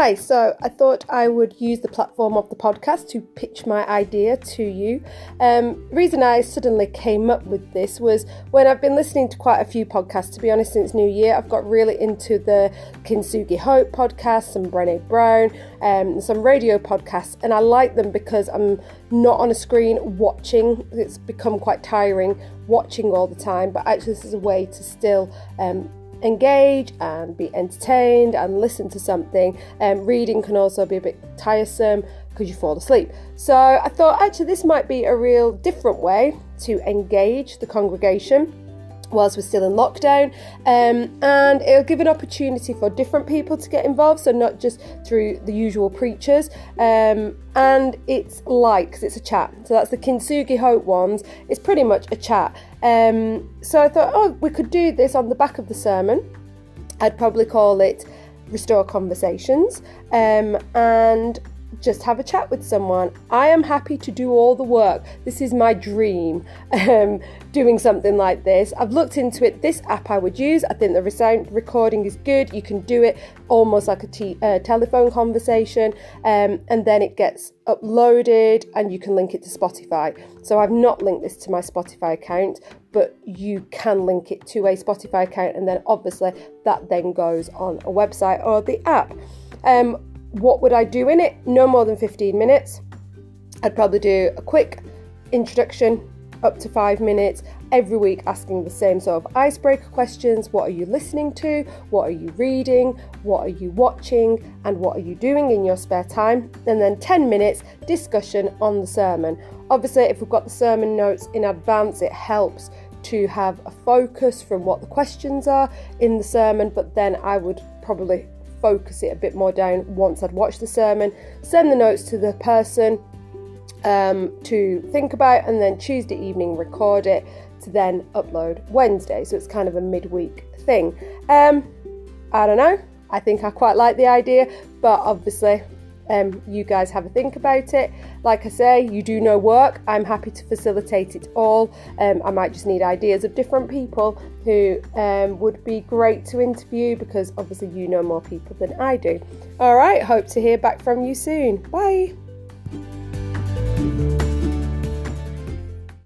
Hi, so I thought I would use the platform of the podcast to pitch my idea to you. Um, reason I suddenly came up with this was when I've been listening to quite a few podcasts, to be honest, since New Year. I've got really into the Kintsugi Hope podcast, some Brené Brown, um, some radio podcasts, and I like them because I'm not on a screen watching. It's become quite tiring watching all the time, but actually, this is a way to still um, engage and be entertained and listen to something. Um, reading can also be a bit tiresome because you fall asleep. So I thought actually this might be a real different way to engage the congregation whilst we're still in lockdown um, and it'll give an opportunity for different people to get involved so not just through the usual preachers um, and it's light because it's a chat. So that's the kintsugi hope ones. It's pretty much a chat. Um, so i thought oh we could do this on the back of the sermon. I'd probably call it restore conversations. Um, and just have a chat with someone. I am happy to do all the work. This is my dream, um, doing something like this. I've looked into it. This app I would use. I think the sound recording is good. You can do it almost like a t- uh, telephone conversation, um, and then it gets uploaded and you can link it to Spotify. So I've not linked this to my Spotify account, but you can link it to a Spotify account, and then obviously that then goes on a website or the app. Um, what would I do in it? No more than 15 minutes. I'd probably do a quick introduction, up to five minutes, every week asking the same sort of icebreaker questions. What are you listening to? What are you reading? What are you watching? And what are you doing in your spare time? And then 10 minutes discussion on the sermon. Obviously, if we've got the sermon notes in advance, it helps to have a focus from what the questions are in the sermon, but then I would probably focus it a bit more down once I'd watched the sermon, send the notes to the person um, to think about, and then Tuesday evening record it to then upload Wednesday. So it's kind of a midweek thing. Um, I don't know. I think I quite like the idea, but obviously um, you guys have a think about it. Like I say, you do no work. I'm happy to facilitate it all. Um, I might just need ideas of different people who um, would be great to interview because obviously you know more people than I do. All right, hope to hear back from you soon. Bye.